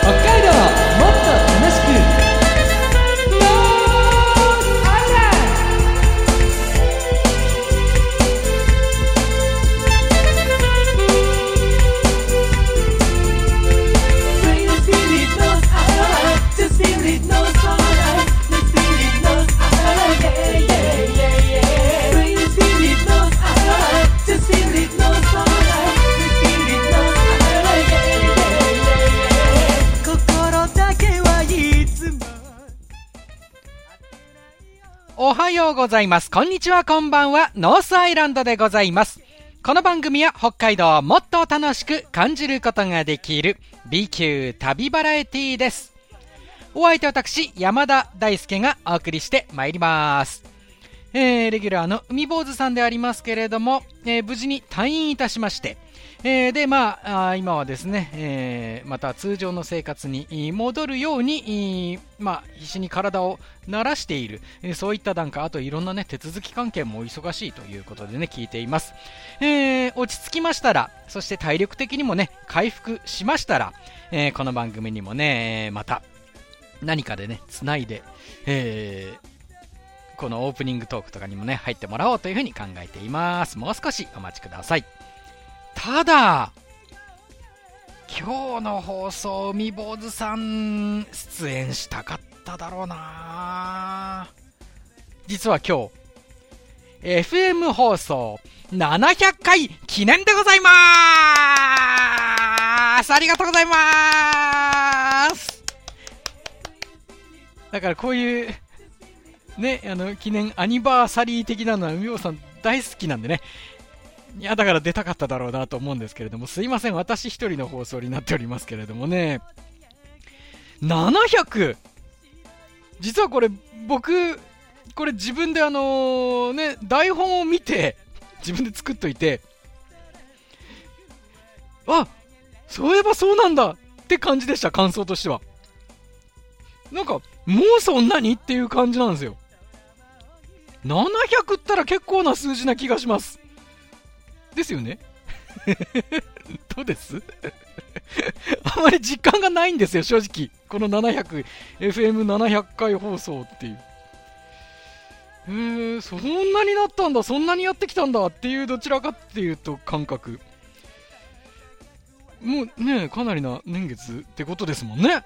北海道もっとおはようございます。こんにちは、こんばんは。ノースアイランドでございます。この番組は北海道をもっと楽しく感じることができる B 級旅バラエティーです。お相手は私、山田大輔がお送りしてまいります。えー、レギュラーの海坊主さんでありますけれども、えー無事に退院いたしまして、えーで、まあ、今はですね、えーまた通常の生活に戻るように、まあ、必死に体を慣らしている、えそういった段階、あといろんなね、手続き関係も忙しいということでね、聞いています。えー落ち着きましたら、そして体力的にもね、回復しましたら、えーこの番組にもね、また、何かでね、つないで、えーこのオープニングトークとかにもね、入ってもらおうというふうに考えています。もう少しお待ちください。ただ、今日の放送、海坊主さん、出演したかっただろうな実は今日、FM 放送700回記念でございますありがとうございますだからこういう、ね、あの、記念アニバーサリー的なのは、海坊さん大好きなんでね、いや、だから出たかっただろうなと思うんですけれども、すいません、私一人の放送になっておりますけれどもね、700! 実はこれ、僕、これ自分であのね、台本を見て、自分で作っといて、あそういえばそうなんだって感じでした、感想としては。なんか、もうそんなに？っていう感じなんですよ。700ったら結構な数字な気がします。ですよね？どうです？あまり実感がないんですよ、正直。この700、FM700 回放送っていう。えー、そんなになったんだ、そんなにやってきたんだっていう、どちらかっていうと感覚。もうね、かなりな年月ってことですもんね。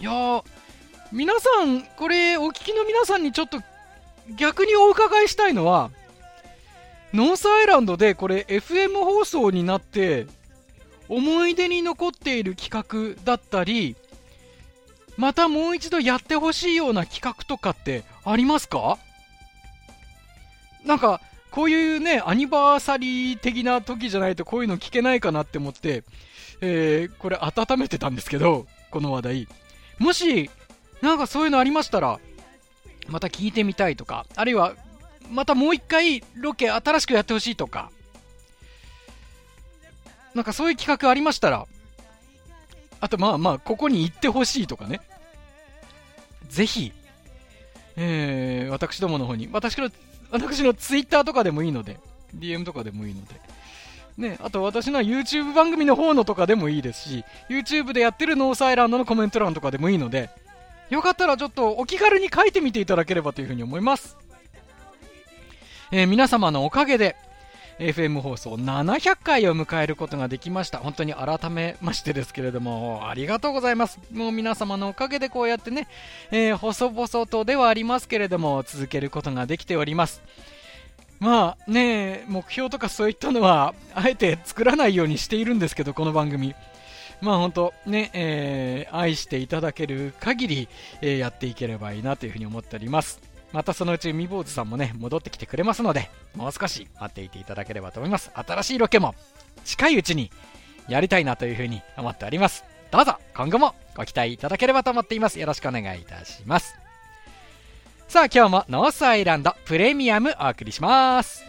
いやー、皆さん、これ、お聞きの皆さんにちょっと逆にお伺いしたいのは、ノースアイランドでこれ FM 放送になって思い出に残っている企画だったりまたもう一度やってほしいような企画とかってありますか？なんかこういうねアニバーサリー的な時じゃないとこういうの聞けないかなって思って、えーこれ温めてたんですけどこの話題。もしなんかそういうのありましたらまた聞いてみたいとかあるいはまたもう一回ロケ新しくやってほしいとか、なんかそういう企画ありましたら、あとまあまあ、ここに行ってほしいとかね。ぜひ、えー、私どもの方に、私の、私のツイッターとかでもいいので、DM とかでもいいので、ね、あと私の YouTube 番組の方のとかでもいいですし、YouTube でやってるノースアイランドのコメント欄とかでもいいので、よかったらちょっとお気軽に書いてみていただければというふうに思います。えー皆様のおかげで FM 放送700回を迎えることができました。本当に改めましてですけれどもありがとうございます。もう皆様のおかげでこうやってね、えー細々とではありますけれども続けることができております。まあね目標とかそういったのはあえて作らないようにしているんですけどこの番組。まあ本当ね、えー愛していただける限り、えーやっていければいいなというふうに思っております。またそのうち海坊主さんもね戻ってきてくれますのでもう少し待っていていただければと思います。新しいロケも近いうちにやりたいなというふうに思っております。どうぞ今後もご期待いただければと思っています。よろしくお願いいたします。さあ今日もノースアイランドプレミアムお送りします。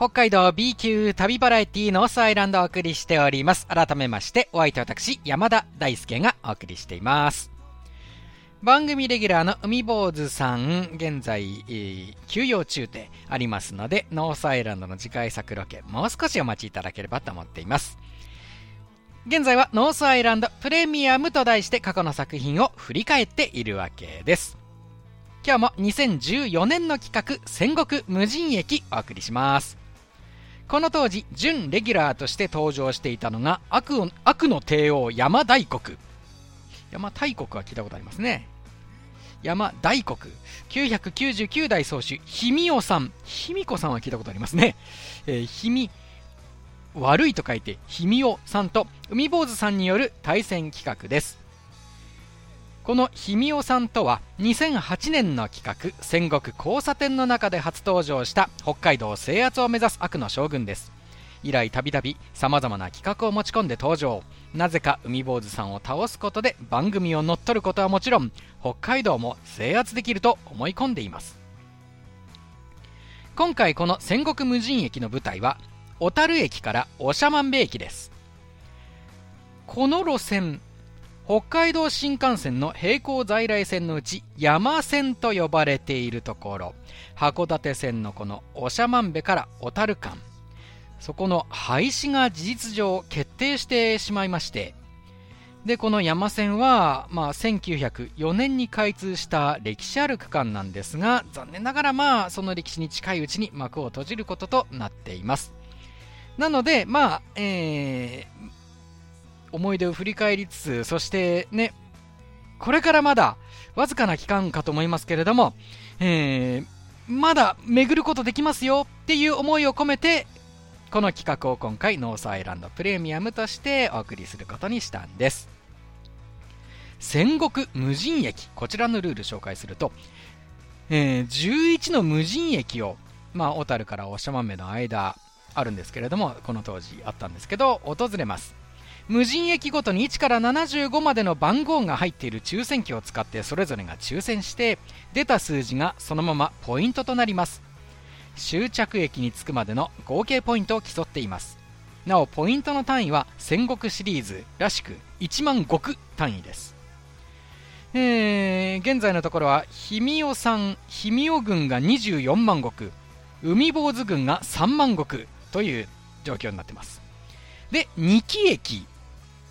北海道 B 級旅バラエティノースアイランドをお送りしております。改めまして、お相手私、山田大輔がお送りしています。番組レギュラーの海坊主さん、現在、えー休養中でありますので、ノースアイランドの次回作ロケ、もう少しお待ちいただければと思っています。現在はノースアイランドプレミアムと題して過去の作品を振り返っているわけです。今日も2014年の企画戦国無人駅お送りします。この当時、準レギュラーとして登場していたのが悪悪の帝王山大国。山大国は聞いたことありますね。山大国。999代総主、氷見尾さん。卑弥呼さんは聞いたことありますね。えー、氷見、悪いと書いて、氷見尾さんと海坊主さんによる対戦企画です。この氷見尾さんとは2008年の企画戦国交差点の中で初登場した北海道制圧を目指す悪の将軍です。以来たびたびさまざまな企画を持ち込んで登場。なぜか海坊主さんを倒すことで番組を乗っ取ることはもちろん北海道も制圧できると思い込んでいます。今回この戦国無人駅の舞台は小樽駅から長万部駅です。この路線北海道新幹線の並行在来線のうち山線と呼ばれているところ。函館線のこの長万部から小樽間。そこの廃止が事実上決定してしまいまして。でこの山線は、まあ、1904年に開通した歴史ある区間なんですが残念ながらまあその歴史に近いうちに幕を閉じることとなっています。なのでまあえー思い出を振り返りつつ、そしてね、これからまだわずかな期間かと思いますけれども、えーまだ巡ることできますよっていう思いを込めて、この企画を今回ノースアイランドプレミアムとしてお送りすることにしたんです。戦国無人駅、こちらのルール紹介すると、えー11の無人駅を、まあ、小樽から長万部の間あるんですけれども、この当時あったんですけど、訪れます。無人駅ごとに1から75までの番号が入っている抽選機を使ってそれぞれが抽選して出た数字がそのままポイントとなります。終着駅に着くまでの合計ポイントを競っています。なおポイントの単位は戦国シリーズらしく1万石単位です。えー、現在のところは氷見尾さん氷見尾軍が24万石海坊主軍が3万石という状況になってます。で二木駅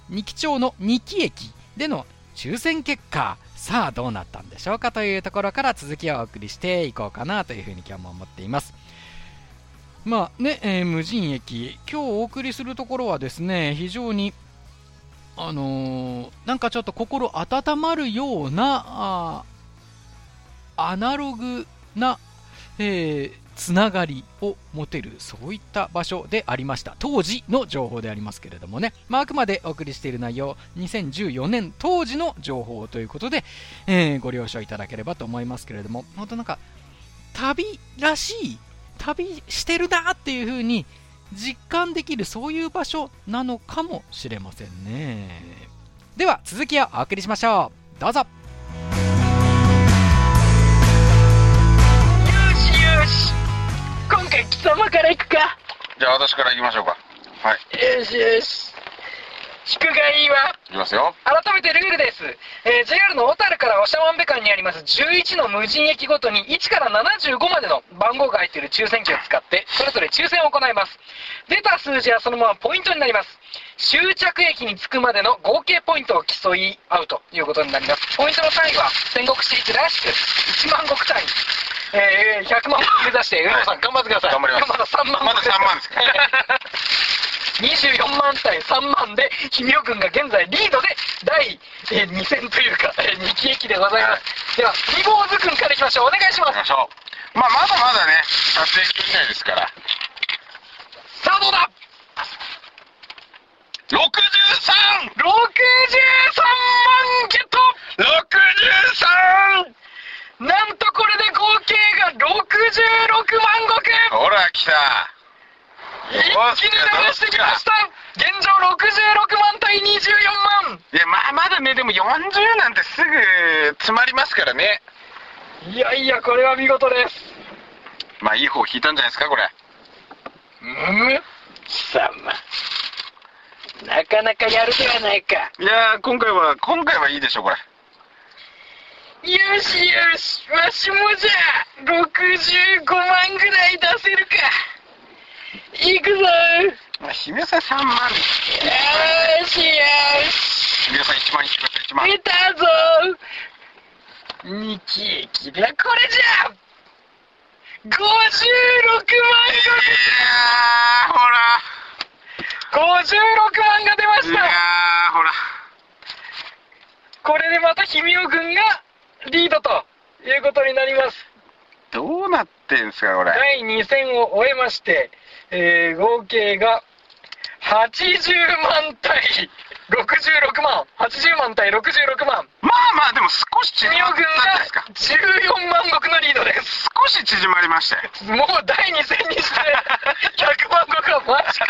二木町の二木駅での抽選結果。さあどうなったんでしょうかというところから続きをお送りしていこうかなというふうに今日も思っています。まあね、えー無人駅。今日お送りするところはですね非常にあのーなんかちょっと心温まるようなアナログな、えーつながりを持てるそういった場所でありました。当時の情報でありますけれどもね、まあ、あくまでお送りしている内容。2014年当時の情報ということで、えーご了承いただければと思いますけれども。本当なんか旅らしい旅してるなっていう風に実感できるそういう場所なのかもしれませんね。では続きをお送りしましょう。どうぞ。よしよし。貴様から行くか。じゃあ私から行きましょうか。はい。よしよし。祝賀いいわ。行きますよ。改めてルールです、えー JR の小樽から長万部間にあります11の無人駅ごとに1から75までの番号が入っている抽選機を使ってそれぞれ抽選を行います。出た数字はそのままポイントになります。終着駅に着くまでの合計ポイントを競い合うということになります。ポイントの単位は戦国シリーズらしく1万石単位えー、100万を目指して、上野さん頑張ってください。頑張りますまだ3万まだ3万ですか？24万対3万で、氷見尾軍が現在リードで、第、えー2戦というか、えー2期駅でございます。では、リボーズ軍からいきましょう。お願いしますま。しょう。まあ、まだまだね、撮影期以内ですから。さあ、どうだ？63! 63万ゲット 63! なんとこれで合計が66万石ほら、来た。一気に流してきました現状66万対24万いや、まあ、まだね、でも40なんてすぐ詰まりますからね。いやいや、これは見事です。まあ、いい方引いたんじゃないですか、これ。む貴様。なかなかやるではないか。いやー、今回は、今回はいいでしょ、これ。よしよし、わしもじゃ、65万ぐらい出せるか。いくぞ。まあ、姫さん3万。よしよし。姫さん1万、姫さん1万。出たぞ。二喜駅でこれじゃ。56万ー、ほら。56万が出ましいやほら。これでまた氷見尾軍がリードということになります。どうなってんすか、これ。第2戦を終えまして、えー合計が80万対66万、80万対66万。まあまあ、でも少し縮まったんですか。が14万石のリードです。少し縮まりましたよ。もう第2戦にして100万石はマジか。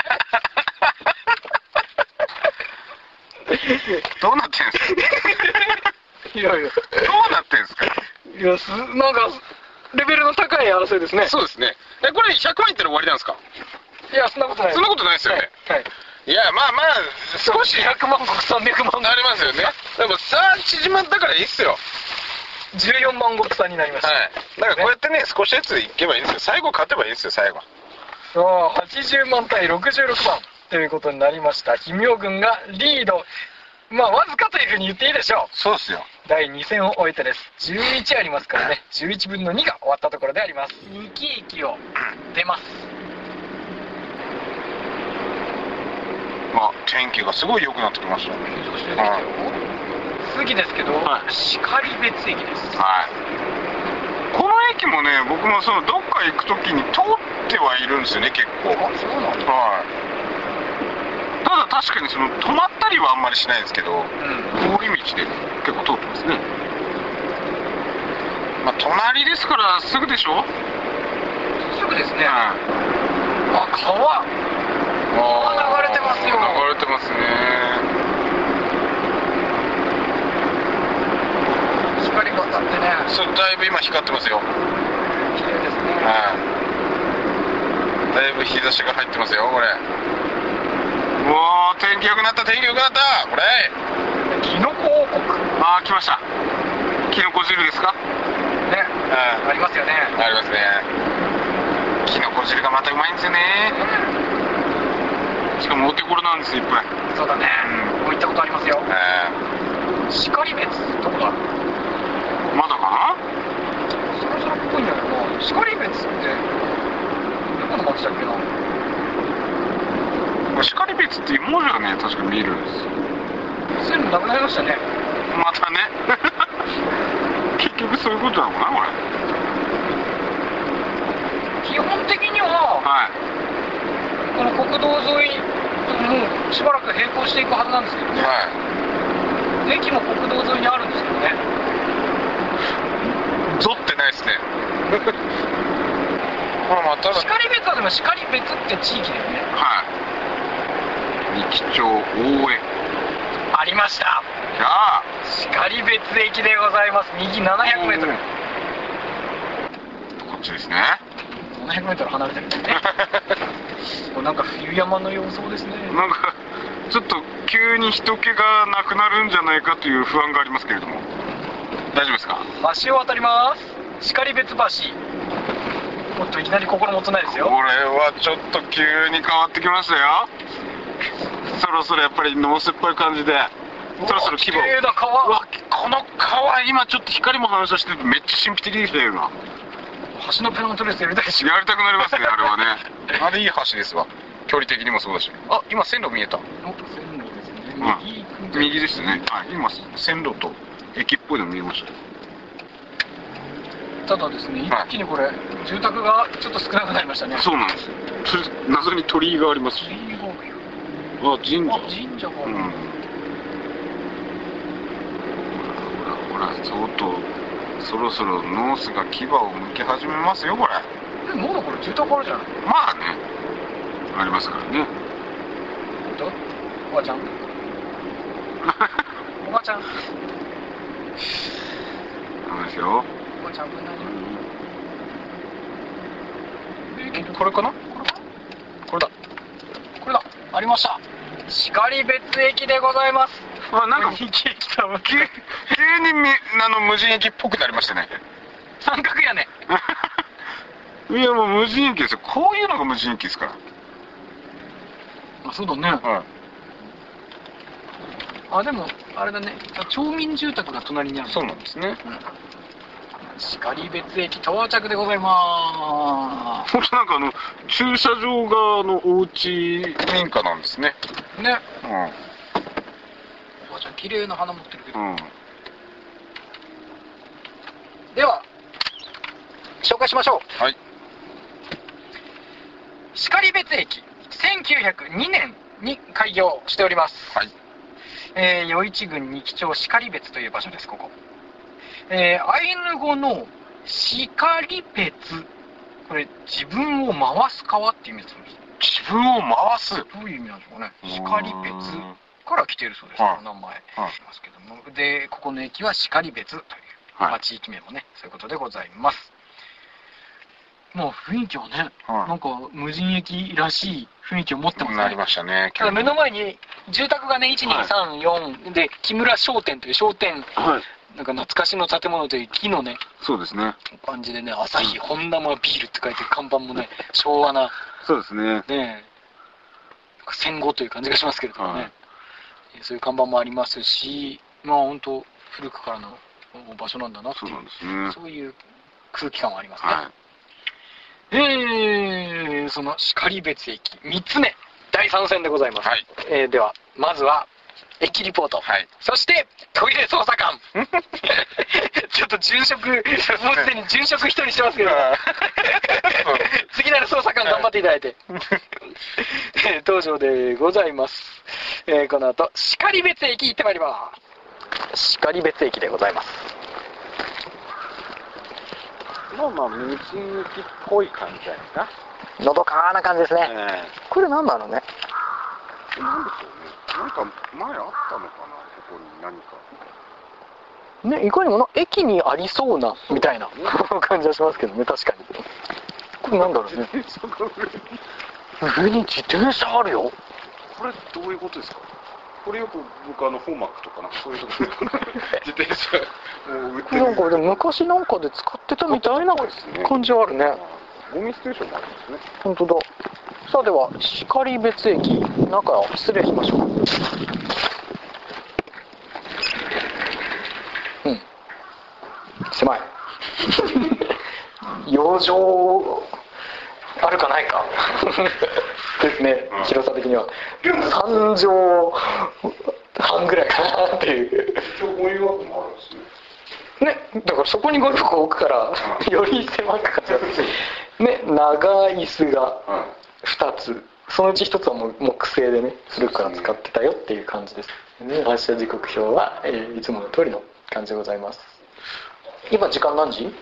どうなってんすかいやいや、どうなってんすか？いや、すなんか、レベルの高い争いですね。そうですね。え、これ100万いったら終わりなんですか？いや、そんなことないそんなことないですよね。はい。はいいや、まあまあ、少し100万石、300万なりますよね。でもさあ縮まったからいいっすよ。14万石差になりました。はい。だからこうやってね、少しずついけばいいんですよ。最後勝てばいいんですよ、最後。さあ、80万対66万ということになりました。氷見尾軍がリード。まあ、わずかというふうに言っていいでしょう。そうですよ。第2戦を終えてです。11ありますからね。11分の2が終わったところであります。2期駅を出ます。あ、天気がすごい良くなってきました。は次ですけど、はい光別駅です。はい。この駅もね、僕もそのどっか行くときに通ってはいるんですよね、結構。あ、そうなんだ。はい。ただ確かにその止まったりはあんまりしないんですけど、うん。通り道で結構通ってますね。まあ隣ですからすぐでしょ？すぐですね。はあ、川。い。流れてますよ流れてますね。光が当たってね。そうだいぶ今光ってますよ。綺麗ですね。はい。だいぶ日差しが入ってますよ、これ。うわー、天気良くなった、天気良くなった。これ。キノコ王国。あー、来ました。キノコ汁ですか？ね。はありますよね。ありますね。キノコ汁がまたうまいんですよね。しかもお手頃なんですよ、いっぱい。そうだね。もう行ったことありますよ。え光別どこだー、まだかそろそろっぽいんだけどな。光別って、どこの町だっけな？なこれ光別っていう文字がね、確か見えるんでなくなりましたね。またね。結局そういうことなのかな、これ。基本的には、はい。この国道沿い、もうしばらく並行していくはずなんですけどね。は駅も国道沿いにあるんですけどね。い。ぞってないですね。まあまあ、ただ、光別はでも光別って地域だよね。はい。三木町大江。ありました。じゃあ、光別駅でございます。右700メートル。こっちですね。700メートル離れてるんですね。これなんか冬山の様相ですね。なんか、ちょっと急に人気がなくなるんじゃないかという不安がありますけれども。大丈夫ですか？橋を渡ります。光別橋。おっといきなり心もとないですよ。これはちょっと急に変わってきましたよ。そろそろやっぱりノースっぽい感じで、そろそろ規模。綺麗な川うわ、この川、今ちょっと光も反射しててめっちゃ神秘的でしたよ、今。橋のペナントレースやりたいでしょ。やりたくなりますね、あれはね。あれいい橋ですわ。距離的にもそうだし。あ、今線路見えた。お線路ですね。うん右ですね。はい、今線路と駅っぽいの見えました。ただですね、はい一気にこれ、住宅がちょっと少なくなりましたね。そうなんですよ。それ謎に鳥居がありますし。あ、神社。あ、神社がある。うん。ほら相当、そろそろノースが牙を向き始めますよ、これ。え、まだこれ住宅あるじゃない？まあね、ありますからね。どおばちゃん？おばちゃん？そうですよ。おばちゃん危ないよ。えこれかな？ありました。然別駅でございます。まあなんか人気駅とは急急にみあの無人駅っぽくなりましたね。三角屋根 いやもう無人駅ですよ。こういうのが無人駅ですから。あそうだね。はい。あでもあれだね。町民住宅が隣にある。そうなんですね。然別駅到着でございまこれなんかあの駐車場側のお家民家なんですね。すね。うあじゃあ綺麗な花持ってるけど、んうんでは紹介しましょう。はい。然別駅1902年に開業しております。はい。えー、余市郡二木町然別という場所ですここ。えー、アイヌ語の然別。これ自分を回す川っていう意味です自分を回す。どういう意味なんでしょうかね然別から来ているそうです、はい名前、はますけども。でここの駅は然別という、はい。まあ、地域名もねそういうことでございますもう雰囲気はね、はいなんか無人駅らしい雰囲気を持ってますね。なりましたねただ目の前に住宅がね1234で木村商店という商店はい。なんか懐かしの建物という木のねそうですね。感じでね朝日本玉ビールって書いてる看板もね昭和なそうですね。ね戦後という感じがしますけれどもね、はい。そういう看板もありますしまあ本当古くからの場所なんだなってそういうそういう空気感はありますね、はえー、その然別駅。3つ目。第3戦でございます、はい。えーではまずは駅リポート、はい。そしてトイレ捜査官。ちょっと殉職もうすでに殉職一人してますけど。次なる捜査官頑張っていただいて、えー登場でございます、えーこの後然別駅行ってまいります。然別駅でございますまあまあ無人駅っぽい感じじゃな。いですかのどかな感じですね、えこれ何なのね？えなんでしょうね。なんか前あったのかなここに何か。ね、いかにもな駅にありそうなみたいな 感じはしますけどね確かに。これなんだろうね？上に自転車あるよ。これどういうことですか？これよく僕あのフォーマックとかなんかそういうとこ自転車を売ってるなんかでも昔なんかで使ってたみたいな感じはあるね。ゴミステーションもあるんですね。本当だ。さあでは然別駅中を失礼しましょう。うん。狭い。養生あるかないかですねうん。広さ的には。3畳半ぐらいかなっていう。一応ゴミ箱もあるんですね。ね、だからそこにゴルフを置くから、より狭く感じます ね、長い椅子がは2つ、そのうち1つはもう木製でね、古くから使ってたよっていう感じです。ね、発車時刻表は、えーいつもの通りの感じでございます。今時間何時？い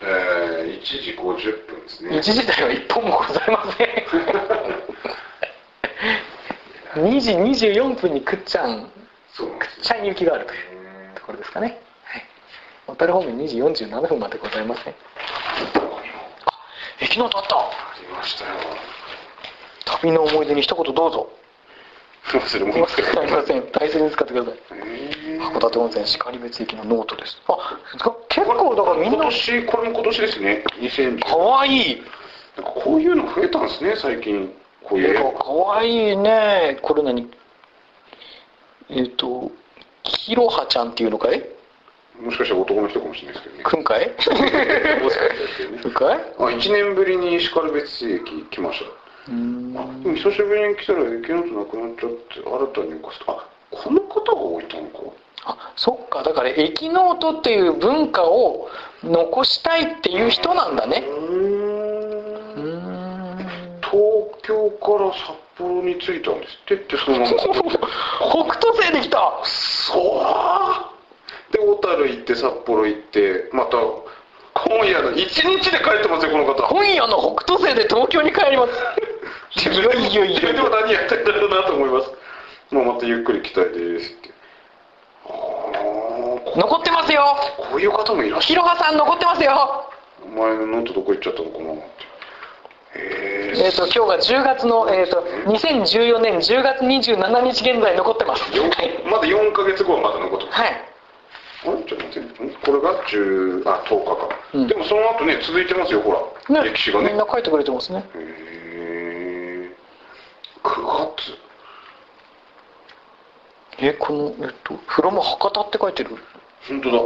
えー、1時50分ですね ?1 時台は1本もございません。2時24分にくっちゃん、そうなんですくっちゃん行きがあるというところですかね。はい。小樽方面2時47分までございません。あ、駅の音あったありましたよ旅の思い出に一言どうぞ。忘れ物すいません、ありません。大切に使ってください。えー。函館温泉然別駅のノートです。あ、結構だからみん今な、年これも今年ですね。2010かわいい。なんかこういうの増えたんですね最近。こういう。絵かわいいね。これ何？えっ、と、キロハちゃんっていうのかい？もしかしたら男の人かもしれないですけどね。くんかい？もしかしくんかい？あ1年ぶりに然別駅来ました久しぶりに来たら駅の音なくなっちゃって新たに起こあこの方が置いたのか？あそっか。だから駅ノートっていう文化を残したいっていう人なんだね。うん。ん。東京から札幌に着いたんですってってその 北斗星できた。そう。で小樽行って札幌行ってまた今夜の一日で帰ってますよこの方。今夜の北斗星で東京に帰りますいよいよいよ自分でも何やってんだろうなと思います。まあまたゆっくり来たいですって。ああこ残ってますよ。こういう方もいらっしゃる。ひろはさん残ってますよ。お前のノートどこ行っちゃったのかなって。へええっ、と、今日が10月の、えっ、と、2014年10月27日現在残ってます。よはい。まだ4ヶ月後はまだ残ってるはい。あれ？ちょっと待ってんこれが10あ10日か、うん。でもその後ね続いてますよほら、歴史がね。みんな書いてくれてますね。へえ9月え、この、えっと、フロム博多って書いてる本当だ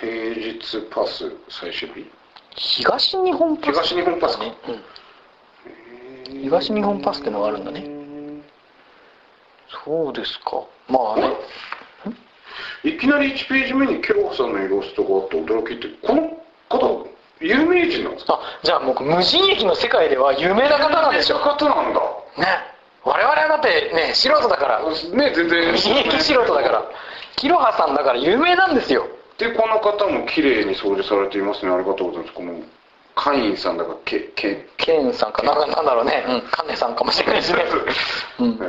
平日パス最終日東日本パス東日本パスかね。うん。東日本パスってのがあるんだね。そうですか。まあね。いきなり1ページ目にケロさんのイラストがあって驚きってこの方有名人なんですか？あ、じゃあ僕、無人駅の世界では有名な方なんでしょ。方なんだね。我々はだってね、素人だから。ね全然無人駅素人だから。キロハさんだから有名なんですよ。でこの方も綺麗に掃除されていますねありがとうございますこの会員さんだからけけケンさんかな、なんだろうね。うん、カネさんかもしれないしね。うんへえ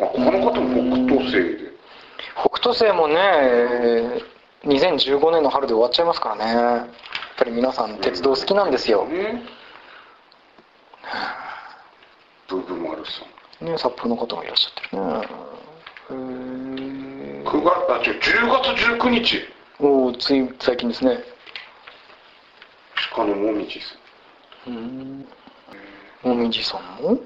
あこの方も北東星で北斗星もね、2015年の春で終わっちゃいますからね。やっぱり皆さん鉄道好きなんですよ。ねブブマルさんね、札幌の方もいらっしゃってるね。へー9月あ違う10月19日おーつい最近ですね。鹿のもみじさうん。もみじさんも？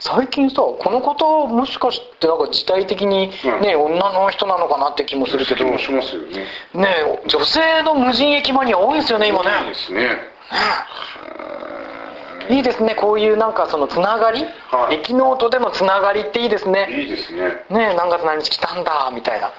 最近さ、この方もしかしてなんか時代的にね、女の人なのかなって気もするけど、もしますよね。女性の無人駅マニア多いですよね、今ね。いいですね。いいですね、こういうなんかそのつながり、はい。駅ノートでのつながりっていいですね。いいですね。ね何月何日来たんだ、みたいな。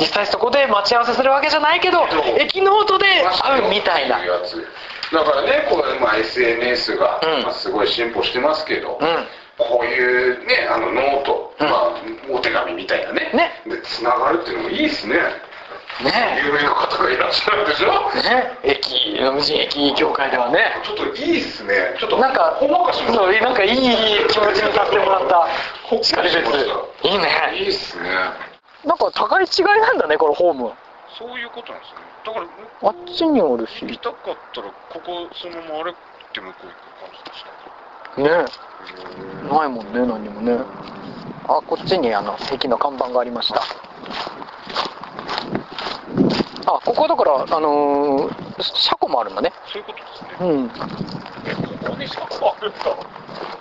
実際そこで待ち合わせするわけじゃないけど、駅ノートで会うみたいな。だからねこれ、まあ、SNS が、すごい進歩してますけど、うん。こういうねあのノート、うん。まあ、お手紙みたいなね。ね。でつながるっていうのもいいですね。ね。有名な方がいらっしゃるでしょ？ね。駅、無人駅業界ではね。ちょっといいっすね。ちょっとなんか、ほんわかします。そう、なんかいい気持ちにさせてもらった。しましたいいね。いいっすね。なんか高い違いなんだね、このホーム。そういうことなんですね。だからあっちにあるし。ね行きたかったらここそのまま歩いて向こう行く感じでしたないもんね、何にもね。あ、こっちにあの、駅の看板がありました。あ、ここだから、あのー車庫もあるんだね。そういうことですねうん。えここに車庫あるんだ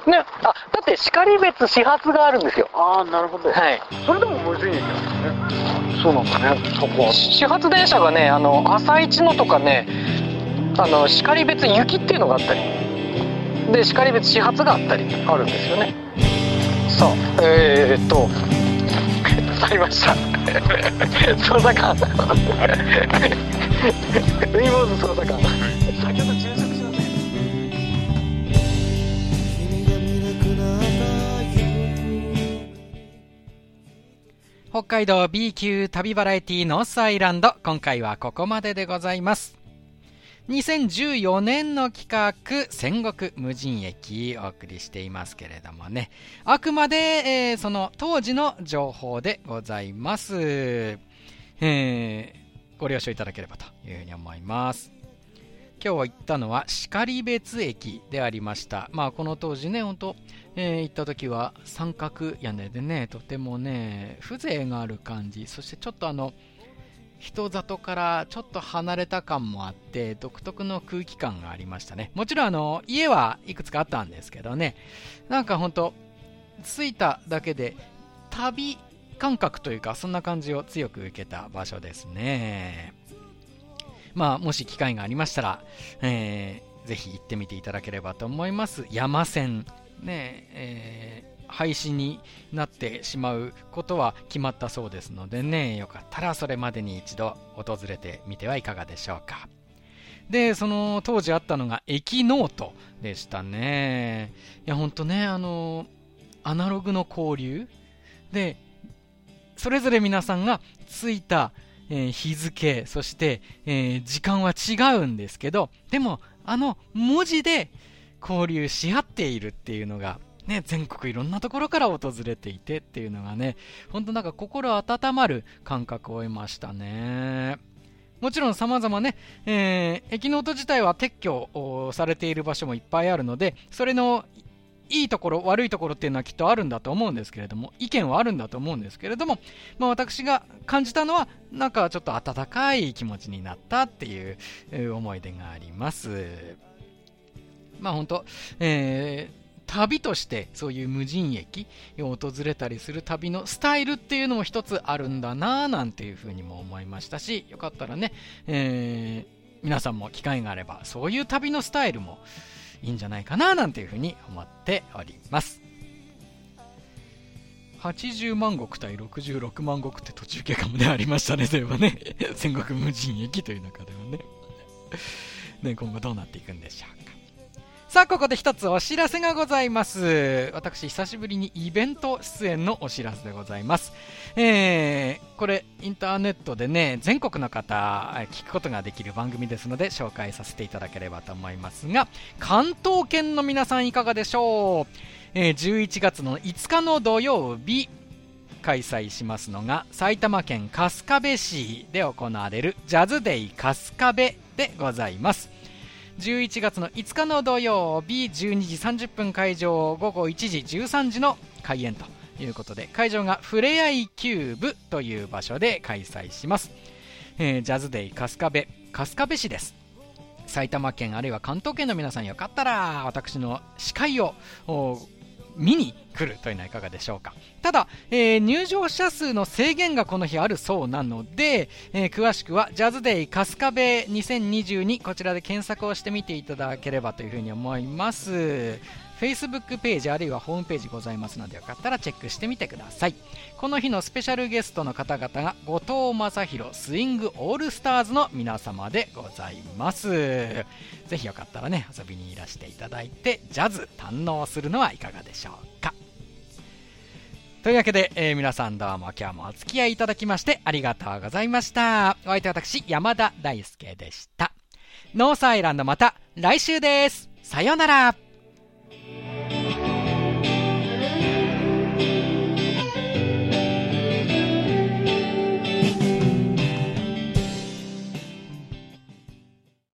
ね、あ、だって、叱別始発があるんですよ。ああなるほどはい。それでも無人駅なんですねそうなんだね。そこ。始発電車がね、あの、朝一のとかね、あの、叱別行きっていうのがあったり、で、叱別始発があったり、あるんですよね。さあ、えー、っと、去りました。捜査官。ルイボーズ捜査官。先ほど昼食しません。北海道 B 級旅バラエティノースアイランド今回はここまででございます2014年の企画戦国無人駅お送りしていますけれどもね。あくまで、えーその当時の情報でございます、えーご了承いただければというふうに思います。今日行ったのは然別駅でありました。まあこの当時ね本当えー行った時は三角屋根でねとてもね風情がある感じ。そしてちょっとあの人里からちょっと離れた感もあって独特の空気感がありましたね。もちろんあの家はいくつかあったんですけどね。なんか本当着いただけで旅感覚というかそんな感じを強く受けた場所ですね。まあもし機会がありましたら、えーぜひ行ってみていただければと思います。山線。ねえー廃止になってしまうことは決まったそうですのでね。よかったらそれまでに一度訪れてみてはいかがでしょうか。でその当時あったのが駅ノートでしたね。いやほんとねあのアナログの交流。でそれぞれ皆さんがついた、え日付そして、え時間は違うんですけどでもあの文字で交流し合っているっていうのが、ね、全国いろんなところから訪れていてっていうのがね、本当なんか心温まる感覚を得ましたね。もちろん様々ね、えー駅の音自体は撤去をされている場所もいっぱいあるので、それのいいところ、悪いところっていうのはきっとあるんだと思うんですけれども、意見はあるんだと思うんですけれども、まあ私が感じたのは、なんかちょっと温かい気持ちになったっていう思い出があります。まあ本当、えー旅としてそういう無人駅を訪れたりする旅のスタイルっていうのも一つあるんだなぁなんていうふうにも思いましたし、よかったらね、えー皆さんも機会があればそういう旅のスタイルもいいんじゃないかななんていうふうに思っております。80万石対66万石って途中経過もねありましたね、そういえばね。戦国無人駅という中ではね。ね、今後どうなっていくんでしょうか。さあ、ここで一つお知らせがございます。私、久しぶりにイベント出演のお知らせでございます。えー、これ、インターネットでね、全国の方、えー聞くことができる番組ですので、紹介させていただければと思いますが、関東圏の皆さんいかがでしょう？えー11月の5日の土曜日、開催しますのが埼玉県春日部市で行われるジャズデイ春日部でございます11月の5日の土曜日12時30分会場午後1時13時の開演ということで会場がふれあいキューブという場所で開催します、えージャズデイ春日部春日部市です。埼玉県あるいは関東圏の皆さんよかったら私の司会を見に来るというのはいかがでしょうか。ただ、えー入場者数の制限がこの日あるそうなので、えー詳しくはジャズデイ春日部2022こちらで検索をしてみていただければというふうに思います。Facebook ページあるいはホームページございますのでよかったらチェックしてみてください。この日のスペシャルゲストの方々が後藤正宏スイングオールスターズの皆様でございます。ぜひよかったらね遊びにいらしていただいてジャズ堪能するのはいかがでしょうか。というわけで、えー皆さんどうも今日もお付き合いいただきましてありがとうございました。お相手は私山田大輔でした。ノースアイランドまた来週です。さようなら。